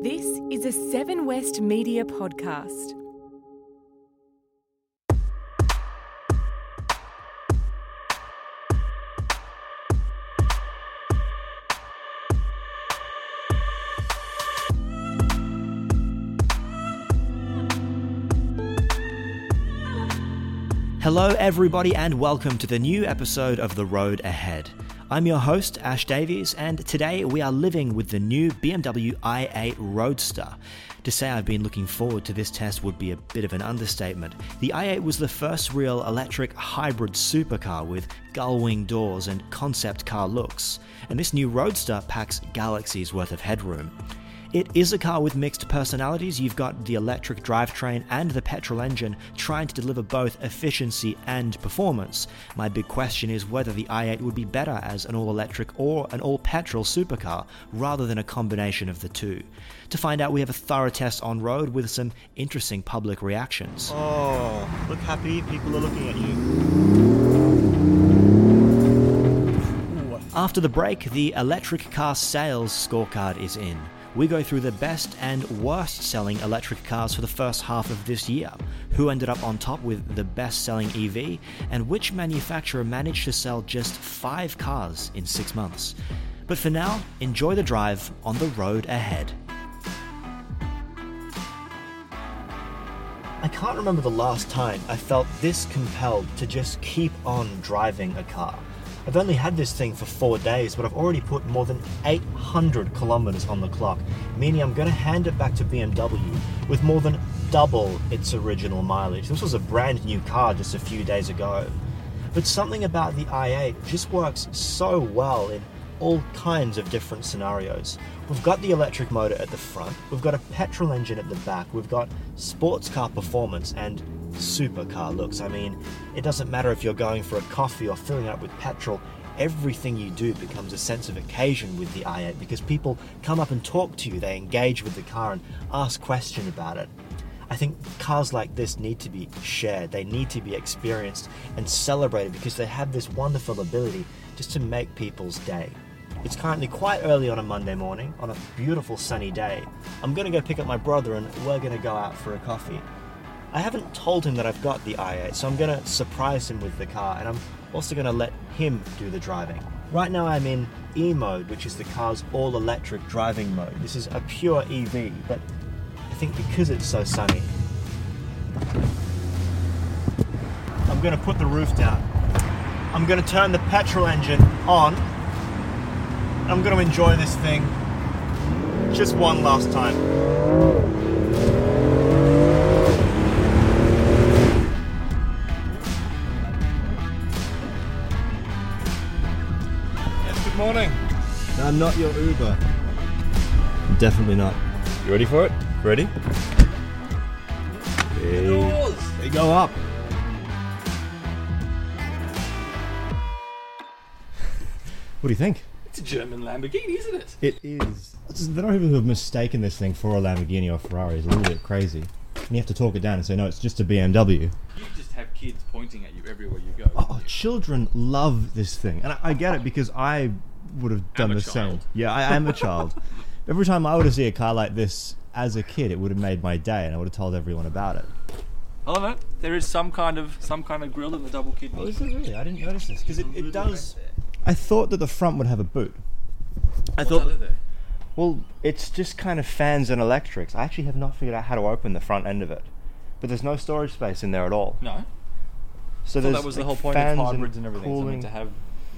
This is a Seven West Media podcast. Hello, everybody, and welcome to the new episode of The Road Ahead. I'm your host, Ash Davies, and today we are living with the new BMW i8 Roadster. To say I've been looking forward to this test would be a bit of an understatement. The i8 was the first real electric hybrid supercar with gull wing doors and concept car looks, and this new Roadster packs galaxies worth of headroom. It is a car with mixed personalities. You've got the electric drivetrain and the petrol engine trying to deliver both efficiency and performance. My big question is whether the i8 would be better as an all electric or an all petrol supercar rather than a combination of the two. To find out, we have a thorough test on road with some interesting public reactions. Oh, look happy. People are looking at you. After the break, the electric car sales scorecard is in. We go through the best and worst selling electric cars for the first half of this year, who ended up on top with the best selling EV, and which manufacturer managed to sell just five cars in six months. But for now, enjoy the drive on the road ahead. I can't remember the last time I felt this compelled to just keep on driving a car. I've only had this thing for four days, but I've already put more than 800 kilometers on the clock, meaning I'm going to hand it back to BMW with more than double its original mileage. This was a brand new car just a few days ago. But something about the i8 just works so well in all kinds of different scenarios. We've got the electric motor at the front, we've got a petrol engine at the back, we've got sports car performance and supercar looks. I mean, it doesn't matter if you're going for a coffee or filling up with petrol, everything you do becomes a sense of occasion with the i8 because people come up and talk to you, they engage with the car and ask questions about it. I think cars like this need to be shared, they need to be experienced and celebrated because they have this wonderful ability just to make people's day. It's currently quite early on a Monday morning, on a beautiful sunny day. I'm to go pick up my brother and we're to go out for a coffee. I haven't told him that I've got the i8, so I'm to surprise him with the car and I'm also to let him do the driving. Right now I'm in E mode, which is the car's all electric driving mode. This is a pure EV, but I think because it's so sunny, I'm to put the roof down. I'm to turn the petrol engine on. I'm to enjoy this thing just one last time. I'm not your Uber. Definitely not. You ready for it? Ready? Hey. They go up. What do you think? It's a German Lamborghini, isn't it? It is. There are people who have mistaken this thing for a Lamborghini or Ferrari. It's a little bit crazy. And you have to talk it down and say, no, it's just a BMW. You just have kids pointing at you everywhere you go. Oh, children love this thing. And I, I get it because I would have done the child. same. Yeah, I am a child. Every time I would have seen a car like this as a kid, it would have made my day and I would have told everyone about it. However, there is some kind of some kind of grill in the double kidney. Oh, is it really? I didn't notice this because it, it does. I thought that the front would have a boot. I What's thought. under there? Well, it's just kind of fans and electrics. I actually have not figured out how to open the front end of it, but there's no storage space in there at all. No. So there's that was the whole point of hybrids and, everything. Cooling. meant to have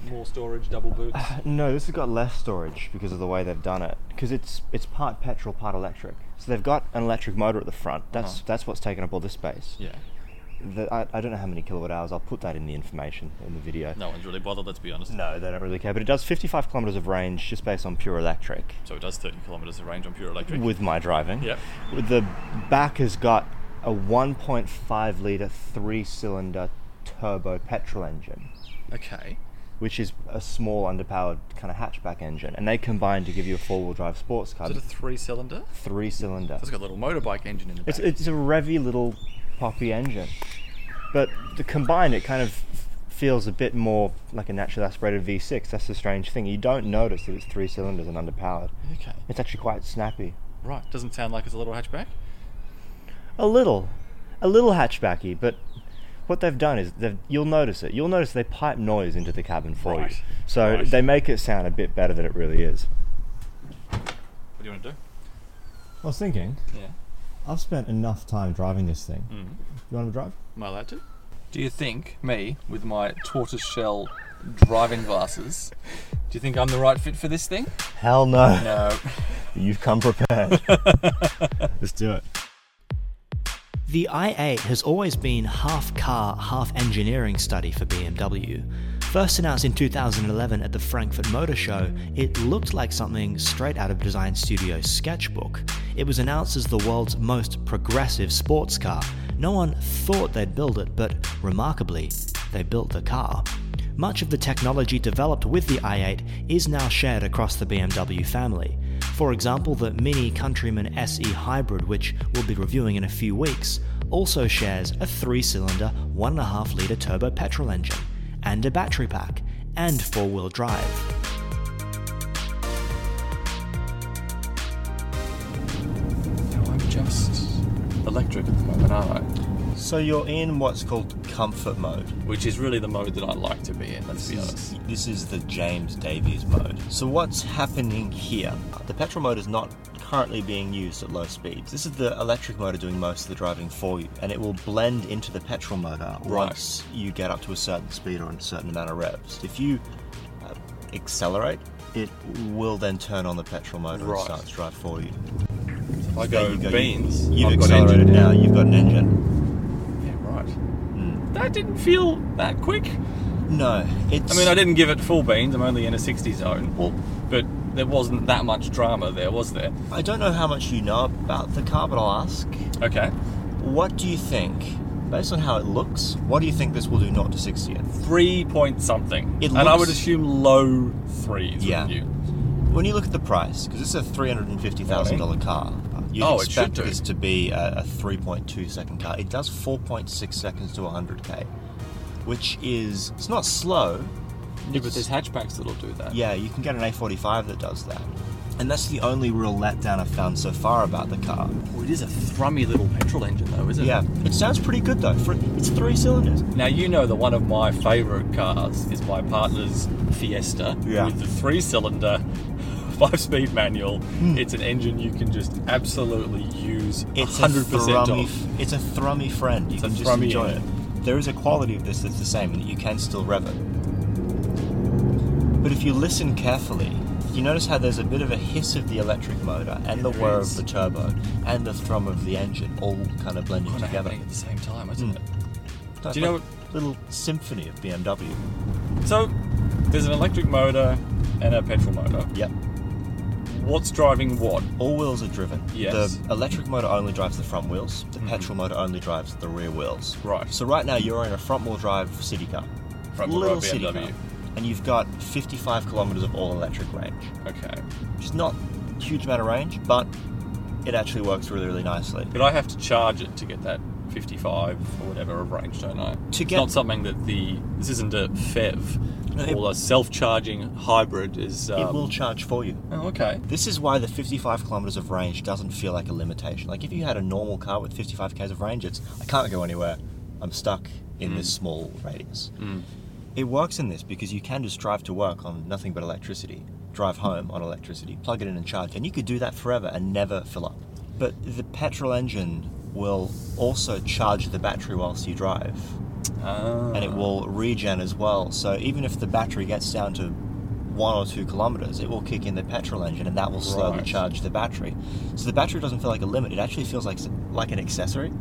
more storage, double boots. No, this has got less storage because of the way they've done it. Because it's it's part petrol, part electric. So they've got an electric motor at the front. That's Uh-huh. that's what's taken up all this space. yeah. the, I, I don't know how many kilowatt hours. I'll put that in the information in the video. No one's really bothered. Let's be honest. No, they don't really care. But it does 55 kilometers of range just based on pure electric. So it does 30 kilometers of range on pure electric. With my driving. Yep. The back has got a 1.5 liter three cylinder turbo petrol engine, okay. Which is a small underpowered kind of hatchback engine, and they combine to give you a four wheel drive sports car. Is it a three-cylinder? three cylinder. It's got a little motorbike engine in the back. It's, it's a revvy little poppy engine. But the combined, it kind of feels a bit more like a naturally aspirated V6. That's the strange thing. You don't notice that it's three cylinders and underpowered. okay. It's actually quite snappy. Right. Doesn't sound like it's a little hatchback. A little, a little hatchbacky, but what they've done is they've, you'll notice it. You'll notice they pipe noise into the cabin for you. So right. they make it sound a bit better than it really is. What do you want to do? I was thinking, Yeah. I've spent enough time driving this thing. Mm. You want to drive? Am I allowed to? Do you think me, with my tortoiseshell driving glasses, do you think I'm the right fit for this thing? Hell no. No. You've come prepared. Let's do it. The i8 has always been half car, half engineering study for BMW. First announced in 2011 at the Frankfurt Motor Show, it looked like something straight out of Design Studio's sketchbook. It was announced as the world's most progressive sports car. No one thought they'd build it, but remarkably, they built the car. Much of the technology developed with the i8 is now shared across the BMW family. For example, the Mini Countryman SE Hybrid, which we'll be reviewing in a few weeks, also shares a three cylinder, 1.5 litre turbo petrol engine, and a battery pack, and four wheel drive. No, I'm just electric at the moment, aren't I? So you're in what's called comfort mode. Which is really the mode that I like to be in, let's be This honest. is, this is the James Davies mode. So what's happening here? The petrol mode is not currently being used at low speeds. This is the electric motor doing most of the driving for you, and it will blend into the petrol motor once you get up to a certain speed or a certain amount of revs. If you uh, accelerate, it will then turn on the petrol motor Right. and start to drive for you. I go you go. beans, You've I've accelerated now. You've got an engine. Yeah. That didn't feel that quick. No, it's. I mean, I didn't give it full beans. I'm only in a 60 zone. Well, But there wasn't that much drama there, was there? I don't know how much you know about the car, but I'll ask. Okay. What do you think, based on how it looks, what do you think this will do not to 60 at? Three point something. It and I would assume low threes, Yeah. wouldn't you? When you look at the price, because this is a $350,000 car, you'd Oh, expect this to be a, a 3.2 second car. It does 4.6 seconds to 100k, which is, it's not slow. Yeah, but there's hatchbacks that'll do that. Yeah, you can get an A45 that does that. And that's the only real letdown I've found so far about the car. It is a thrummy little petrol engine, though, isn't Yeah, it? Yeah, it sounds pretty good though. It's three cylinders. Now you know that one of my favourite cars is my partner's Fiesta Yeah. with the three-cylinder, five-speed manual. It's an engine you can just absolutely use It's hundred a percent thrummy, off. it's a thrummy friend. You It's a can just thrummy enjoy engine. it. There is a quality of this that's the same, and you can still rev it. But if you listen carefully, you notice how there's a bit of a hiss of the electric motor and the there whir is. of the turbo and the thrum of the engine all kind of blending Kind together. at the same time, isn't Mm. it? Do you know what? little symphony of BMW. So there's an electric motor and a petrol motor. Yep. What's driving what? All wheels are driven. Yes. The electric motor only drives the front wheels. Mm-hmm. The petrol motor only drives the rear wheels. Right. So right now you're in a front wheel drive city car. Front-wheel little drive city car. And you've got 55 kilometers of all electric range. Okay. Which is not a huge amount of range, but it actually works really, really nicely. But I have to charge it to get that 55 or whatever of range, don't I? To it's get- not something that the this isn't a FEV A self-charging hybrid is. Um, it will charge for you. Oh, okay. This is why the 55 kilometers of range doesn't feel like a limitation. Like if you had a normal car with 55 k's of range, it's I can't go anywhere. I'm stuck in this small radius. It works in this because you can just drive to work on nothing but electricity, drive home on electricity, plug it in and charge, and you could do that forever and never fill up. But the petrol engine will also charge the battery whilst you drive, Ah. and it will regen as well. So even if the battery gets down to one or two kilometers, it will kick in the petrol engine, and that will slowly Right. charge the battery. So the battery doesn't feel like a limit; it actually feels like like an accessory.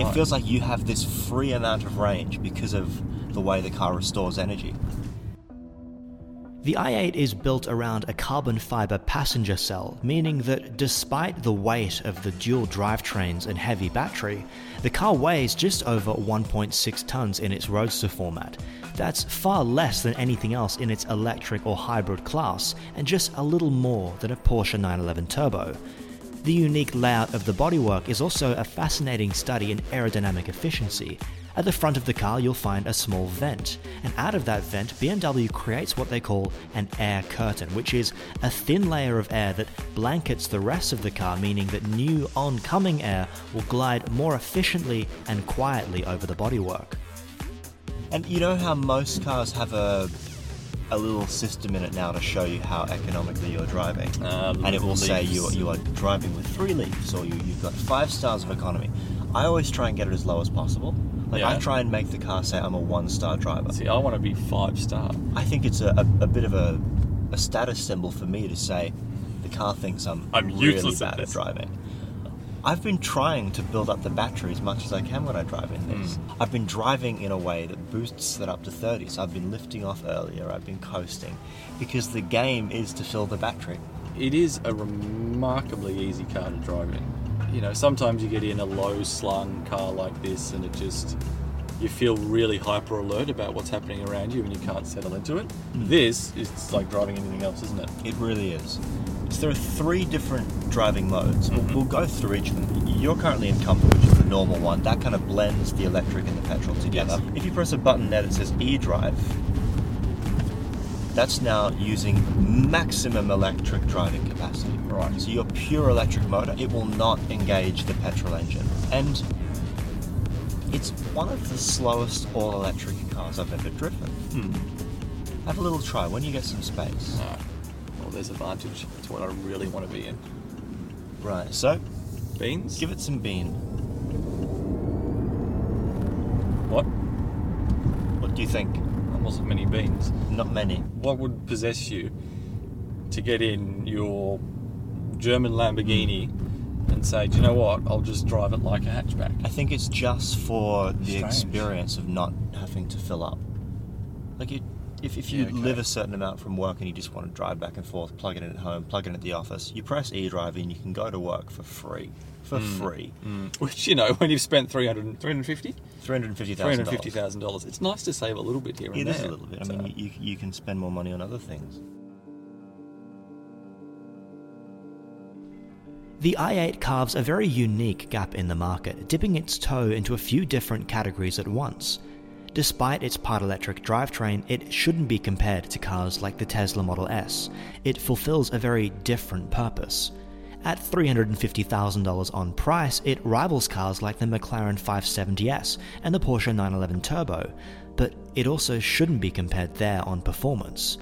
It feels like you have this free amount of range because of the way the car restores energy. The i8 is built around a carbon fiber passenger cell, meaning that despite the weight of the dual drivetrains and heavy battery, the car weighs just over 1.6 tons in its roadster format. That's far less than anything else in its electric or hybrid class, and just a little more than a Porsche 911 Turbo. The unique layout of the bodywork is also a fascinating study in aerodynamic efficiency. At the front of the car, you'll find a small vent, and out of that vent, BMW creates what they call an air curtain, which is a thin layer of air that blankets the rest of the car, meaning that new oncoming air will glide more efficiently and quietly over the bodywork. And you know how most cars have a a little system in it now to show you how economically you're driving, Ah, and it will say you are, you are driving with three leaves, or you you've got five stars of economy. I always try and get it as low as possible. Like I try and make the car say I'm a one star driver. See, I want to be five star. I think it's a, a, a bit of a, a status symbol for me to say the car thinks I'm, I'm really useless at bad at this. driving. I've been trying to build up the battery as much as I can when I drive in this. Hmm. I've been driving in a way that boosts it up to 30, so I've been lifting off earlier, I've been coasting, because the game is to fill the battery. It is a remarkably easy car to drive in. You know, sometimes you get in a low slung car like this and it just you feel really hyper alert about what's happening around you and you can't settle into it. Mm. This is like driving anything else, isn't it? It really is. So there are three different driving modes. We'll, mm-hmm. we'll go through each of them. You're currently in comfort, which is the normal one. That kind of blends the electric and the petrol together. Yes. If you press a button there that says e-drive, that's now using maximum electric driving capacity. Right. So your pure electric motor, it will not engage the petrol engine. And it's one of the slowest all-electric cars I've ever driven. Hmm. Have a little try when you get some space. No. Well, there's an advantage. It's what I really want to be in. Right, so Beans? give it some bean. what? What do you think? Wasn't many beans. Not many. What would possess you to get in your German Lamborghini hmm. and say, do you know what? I'll just drive it like a hatchback. I think it's just for the Strange. experience of not having to fill up. Like it, if, if you Yeah, okay. live a certain amount from work and you just want to drive back and forth, plug it in at home, plug it in at the office, you press e-drive and you can go to work for free. For mm, free. Mm. Which, you know, when you've spent 300, 350? $350,000. $350,000. It's nice to save a little bit here and It It is a little bit. I mean, you, you can spend more money on other things. The i8 carves a very unique gap in the market, dipping its toe into a few different categories at once. Despite its part electric drivetrain, it shouldn't be compared to cars like the Tesla Model S. It fulfills a very different purpose. At $350,000 on price, it rivals cars like the McLaren 570S and the Porsche 911 Turbo, but it also shouldn't be compared there on performance.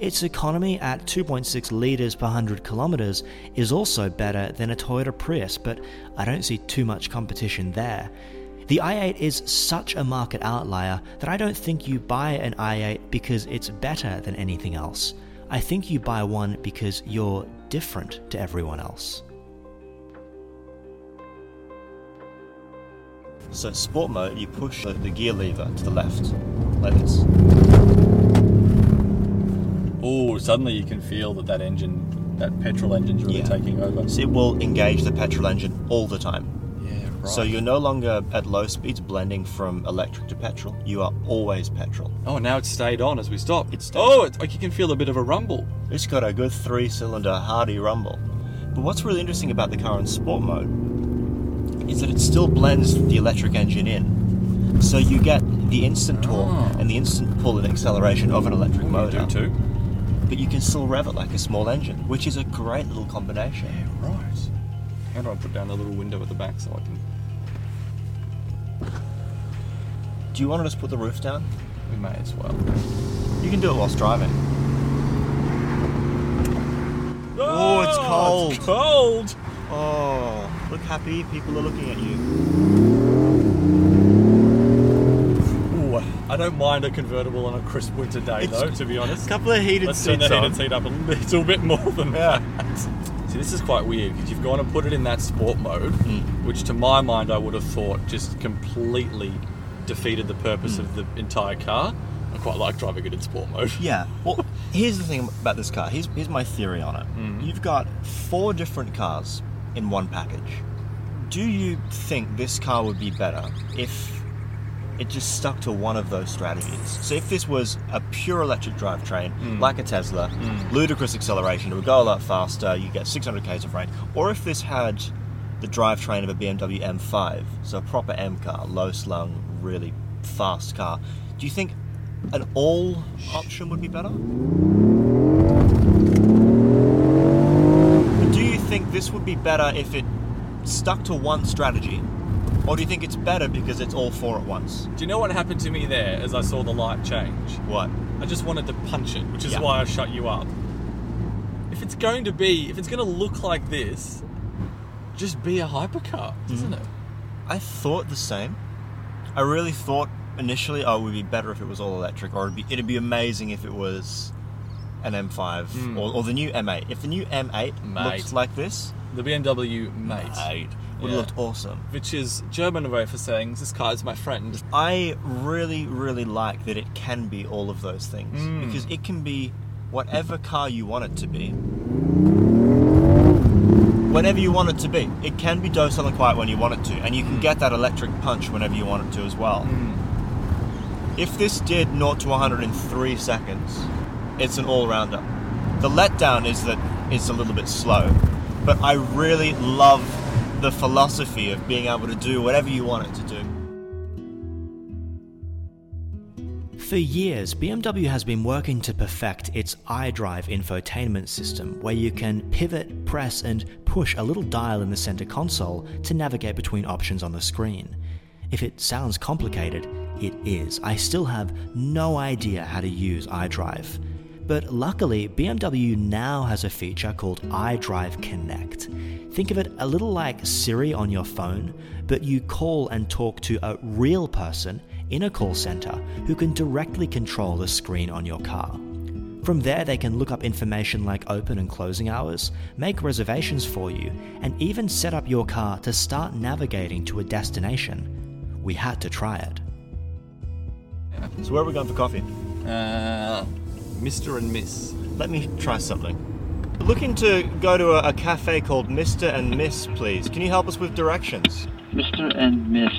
Its economy at 2.6 litres per 100 kilometres is also better than a Toyota Prius, but I don't see too much competition there. The i8 is such a market outlier that I don't think you buy an i8 because it's better than anything else. I think you buy one because you're different to everyone else. So sport mode, you push the, the gear lever to the left, like this. Oh, suddenly you can feel that that engine, that petrol engine's really Yeah. taking over. So it will engage the petrol engine all the time. Right. So you're no longer at low speeds blending from electric to petrol. You are always petrol. Oh, now it's stayed on as we stop. It stayed oh, it's like you can feel a bit of a rumble. It's got a good three-cylinder hardy rumble. But what's really interesting about the car in sport mode is that it still blends the electric engine in. So you get the instant torque Ah. and the instant pull and acceleration of an electric You motor. do too. But you can still rev it like a small engine, which is a great little combination. Yeah, right. How do I put down the little window at the back so I can? Do you want to just put the roof down? We may as well. You can do it whilst driving. Oh, it's cold. It's cold. Oh, look happy. People are looking at you. Ooh, I don't mind a convertible on a crisp winter day, It's- though. To be honest, A couple of heated let's turn seats the on. heated seat up a little bit more than Yeah. that. See, this is quite weird because you've gone and put it in that sport mode, Mm. which to my mind I would have thought just completely defeated the purpose of the entire car. I quite like driving it in sport mode. Yeah. Well, here's the thing about this car. Here's, here's my theory on it. Mm-hmm. You've got four different cars in one package. Do you think this car would be better if it just stuck to one of those strategies? So if this was a pure electric drivetrain, mm. like a Tesla, mm. ludicrous acceleration, it would go a lot faster, you get 600 k's of range. Or if this had the drivetrain of a BMW M5, so a proper M car, low slung, really fast car, do you think an all option would be better? Do you think this would be better if it stuck to one strategy? Or do you think it's better because it's all four at once? Do you know what happened to me there as I saw the light change? What? I just wanted to punch it, which is Yeah. why I shut you up. If it's going to be, if it's going to look like this, just be a hypercar, mm-hmm. doesn't it? I thought the same. I really thought initially, oh, it would be better if it was all electric, or it'd be, it'd be amazing if it was an M5 or, or the new M8. If the new M8 Mate. looked like this, The BMW Mate, mate, would Yeah. have looked awesome. which is German way for saying this car is my friend. I really, really like that it can be all of those things Mm. because it can be whatever car you want it to be. Whenever you want it to be, it can be docile and quiet when you want it to, and you can mm. get that electric punch whenever you want it to as well. Mm. If this did 0 to 100 in three seconds, it's an all-rounder. The letdown is that it's a little bit slow, but I really love the philosophy of being able to do whatever you want it to do. For years, BMW has been working to perfect its iDrive infotainment system, where you can pivot, press, and push a little dial in the center console to navigate between options on the screen. If it sounds complicated, it is. I still have no idea how to use iDrive. But luckily, BMW now has a feature called iDrive Connect. Think of it a little like Siri on your phone, but you call and talk to a real person in a call center who can directly control the screen on your car. From there, they can look up information like open and closing hours, make reservations for you, and even set up your car to start navigating to a destination. We had to try it. So where are we going for coffee? Uh, Mr. and Miss. Let me try something. Looking to go to a, a cafe called Mr. and Miss, please. Can you help us with directions? Mr. and Miss.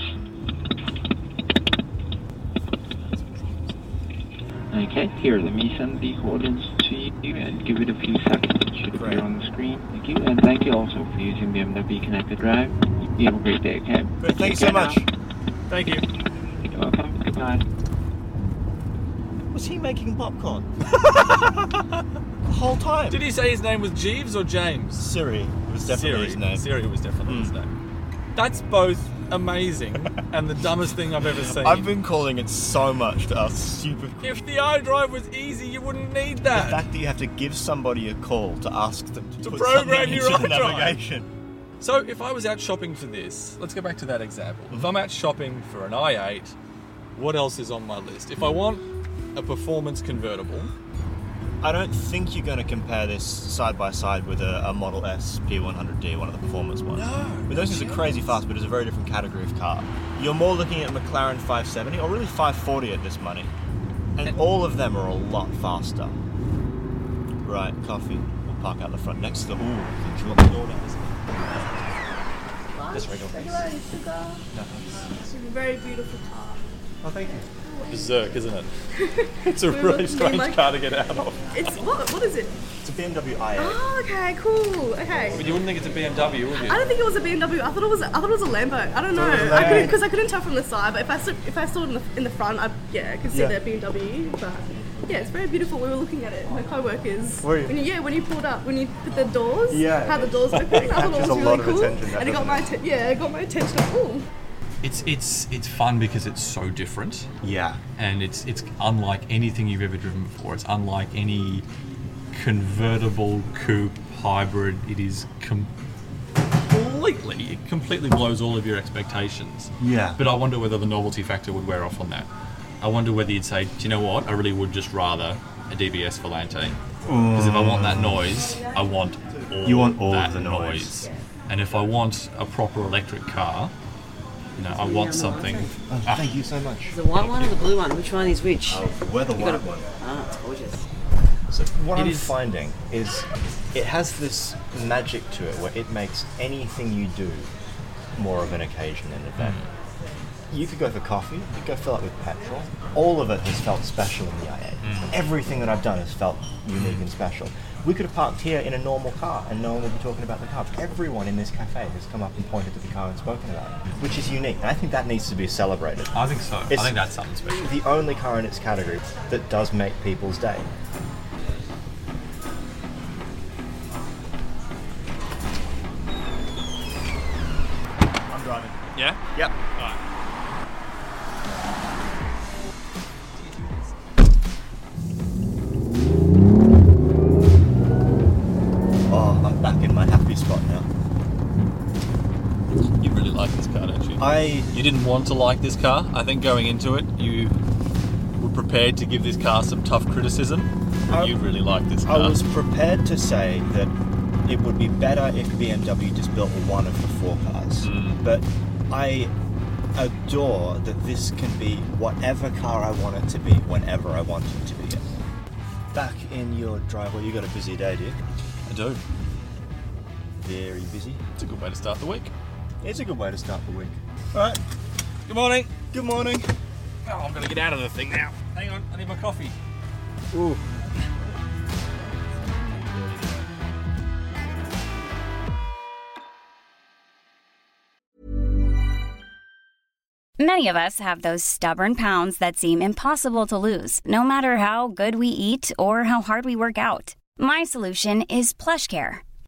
Okay, here, let me send the coordinates to you and give it a few seconds. It should Great. appear on the screen. Thank you, and thank you also for using BMW Connected Drive. You have a great day, okay? Great, thank you so much. now. Thank you. You're welcome. Goodbye. Was he making popcorn? the whole time. Did he say his name was Jeeves or James? Siri was definitely Siri. his name. Siri was definitely his Mm. name. That's both amazing and the dumbest thing I've ever seen. I've been calling it so much to ask stupid. If the iDrive was easy, you wouldn't need that. The fact that you have to give somebody a call to ask them to, To put program your into navigation. So if I was out shopping for this, let's go back to that example. If I'm out shopping for an i8, what else is on my list? If I want a performance convertible, I don't think you're going to compare this side by side with a, a Model S P100D, one of the performance ones. No, But those things are crazy fast, but it's a very different category of car. You're more looking at McLaren 570 or really 540 at this money. And all of them are a lot faster. Right, coffee. We'll park out the front next to the. Ooh, can you lock the door down? isn't it? Just regular please. No, thanks. It's a very beautiful car. Oh, thank you. berserk, isn't it? It's a really strange car to get out of. It's what? What is it? It's a BMW i8. Oh, okay, cool. Okay. But you wouldn't think it's a BMW, would you? I don't think it was a BMW. I thought it was. I thought it was a Lambo. I don't know. it was a I couldn't because I couldn't tell from the side. But if I stood, if I stood in the, in the front, I yeah, I could see Yeah. the BMW. But yeah, it's very beautiful. We were looking at it. My co-workers. Were you? When you, yeah, when you pulled up, when you put the doors. Yeah. How the doors open. I thought it captures was a really lot of cool. attention, that and it got doesn't my atten- yeah, it got my attention. Ooh. It's it's it's fun because it's so different. Yeah. and it's it's unlike anything you've ever driven before. It's unlike any convertible coupe hybrid. It is completely it completely blows all of your expectations. Yeah. But I wonder whether the novelty factor would wear off on that. I wonder whether you'd say, do you know what? I really would just rather a DBS Volante. Because if I want that noise, I want all, You want all that the noise. And if I want a proper electric car, you know, I want something. Oh, thank you so much. The white one or the blue one? Which one is which? We're the You gotta- white one. Ah, it's gorgeous. So what It I'm is- finding is it has this magic to it where it makes anything you do more of an occasion and event. You could go for coffee, you could go fill up with petrol. All of it has felt special in the i8. Everything that I've done has felt unique and special. We could have parked here in a normal car and no one would be talking about the car. Everyone in this cafe has come up and pointed to the car and spoken about it, which is unique. And I think that needs to be celebrated. I think so. It's I think that's something special. The only car in its category that does make people's day. I'm driving. Yeah? Yep. You? Didn't want to like this car. I think going into it, you were prepared to give this car some tough criticism. I- you really like this car. I was prepared to say that it would be better if BMW just built one of the four cars. Mm. But I adore that this can be whatever car I want it to be whenever I want it to be. Back in your driveway, you got a busy day, do you? I do. Very busy. It's a good way to start the week. It's a good way to start the week. Alright, Good morning. good morning. Oh, I'm going to get out of the thing now. Hang on, I need my coffee. Ooh. Many of us have those stubborn pounds that seem impossible to lose, no matter how good we eat or how hard we work out. My solution is PlushCare.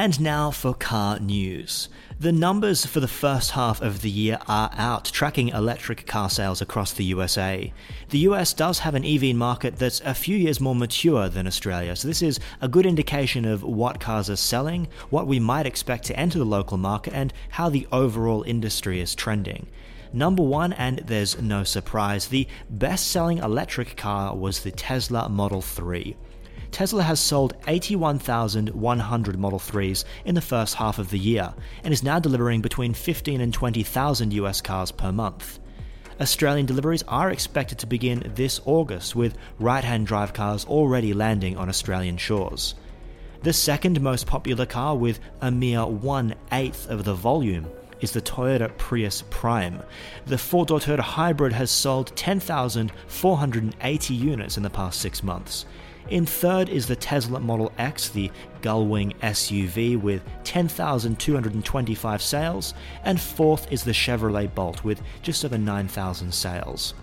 And now for car news. The numbers for the first half of the year are out, tracking electric car sales across the USA. The US does have an EV market that's a few years more mature than Australia, so this is a good indication of what cars are selling, what we might expect to enter the local market, and how the overall industry is trending. Number one, and there's no surprise, the best selling electric car was the Tesla Model 3. Tesla has sold 81,100 Model 3s in the first half of the year and is now delivering between 15 and 20,000 US cars per month. Australian deliveries are expected to begin this August, with right hand drive cars already landing on Australian shores. The second most popular car, with a mere one eighth of the volume, is the Toyota Prius Prime. The four door Toyota hybrid has sold 10,480 units in the past six months. In third is the Tesla Model X, the Gullwing SUV, with 10,225 sales, and fourth is the Chevrolet Bolt, with just over 9,000 sales.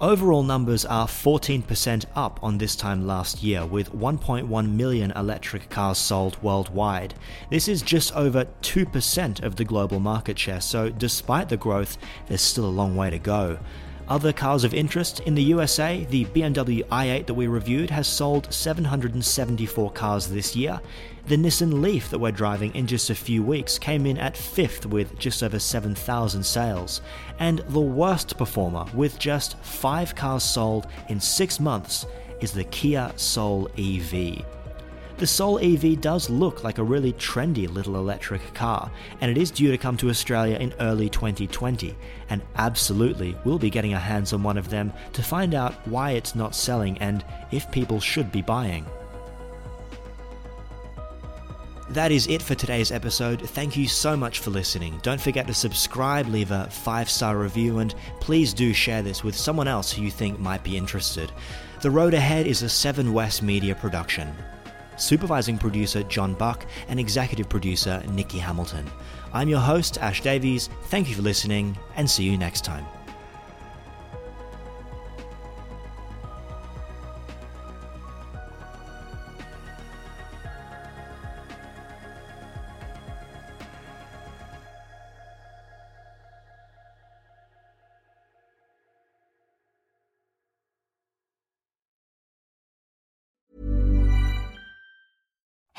Overall numbers are 14% up on this time last year, with 1.1 million electric cars sold worldwide. This is just over 2% of the global market share, so despite the growth, there's still a long way to go. Other cars of interest in the USA, the BMW i8 that we reviewed has sold 774 cars this year. The Nissan Leaf that we're driving in just a few weeks came in at fifth with just over 7,000 sales. And the worst performer, with just five cars sold in six months, is the Kia Soul EV. The Soul EV does look like a really trendy little electric car, and it is due to come to Australia in early 2020, and absolutely we'll be getting our hands on one of them to find out why it's not selling and if people should be buying. That is it for today's episode. Thank you so much for listening. Don't forget to subscribe, leave a five star review, and please do share this with someone else who you think might be interested. The Road Ahead is a Seven West Media production. Supervising producer John Buck and executive producer Nikki Hamilton. I'm your host, Ash Davies. Thank you for listening, and see you next time.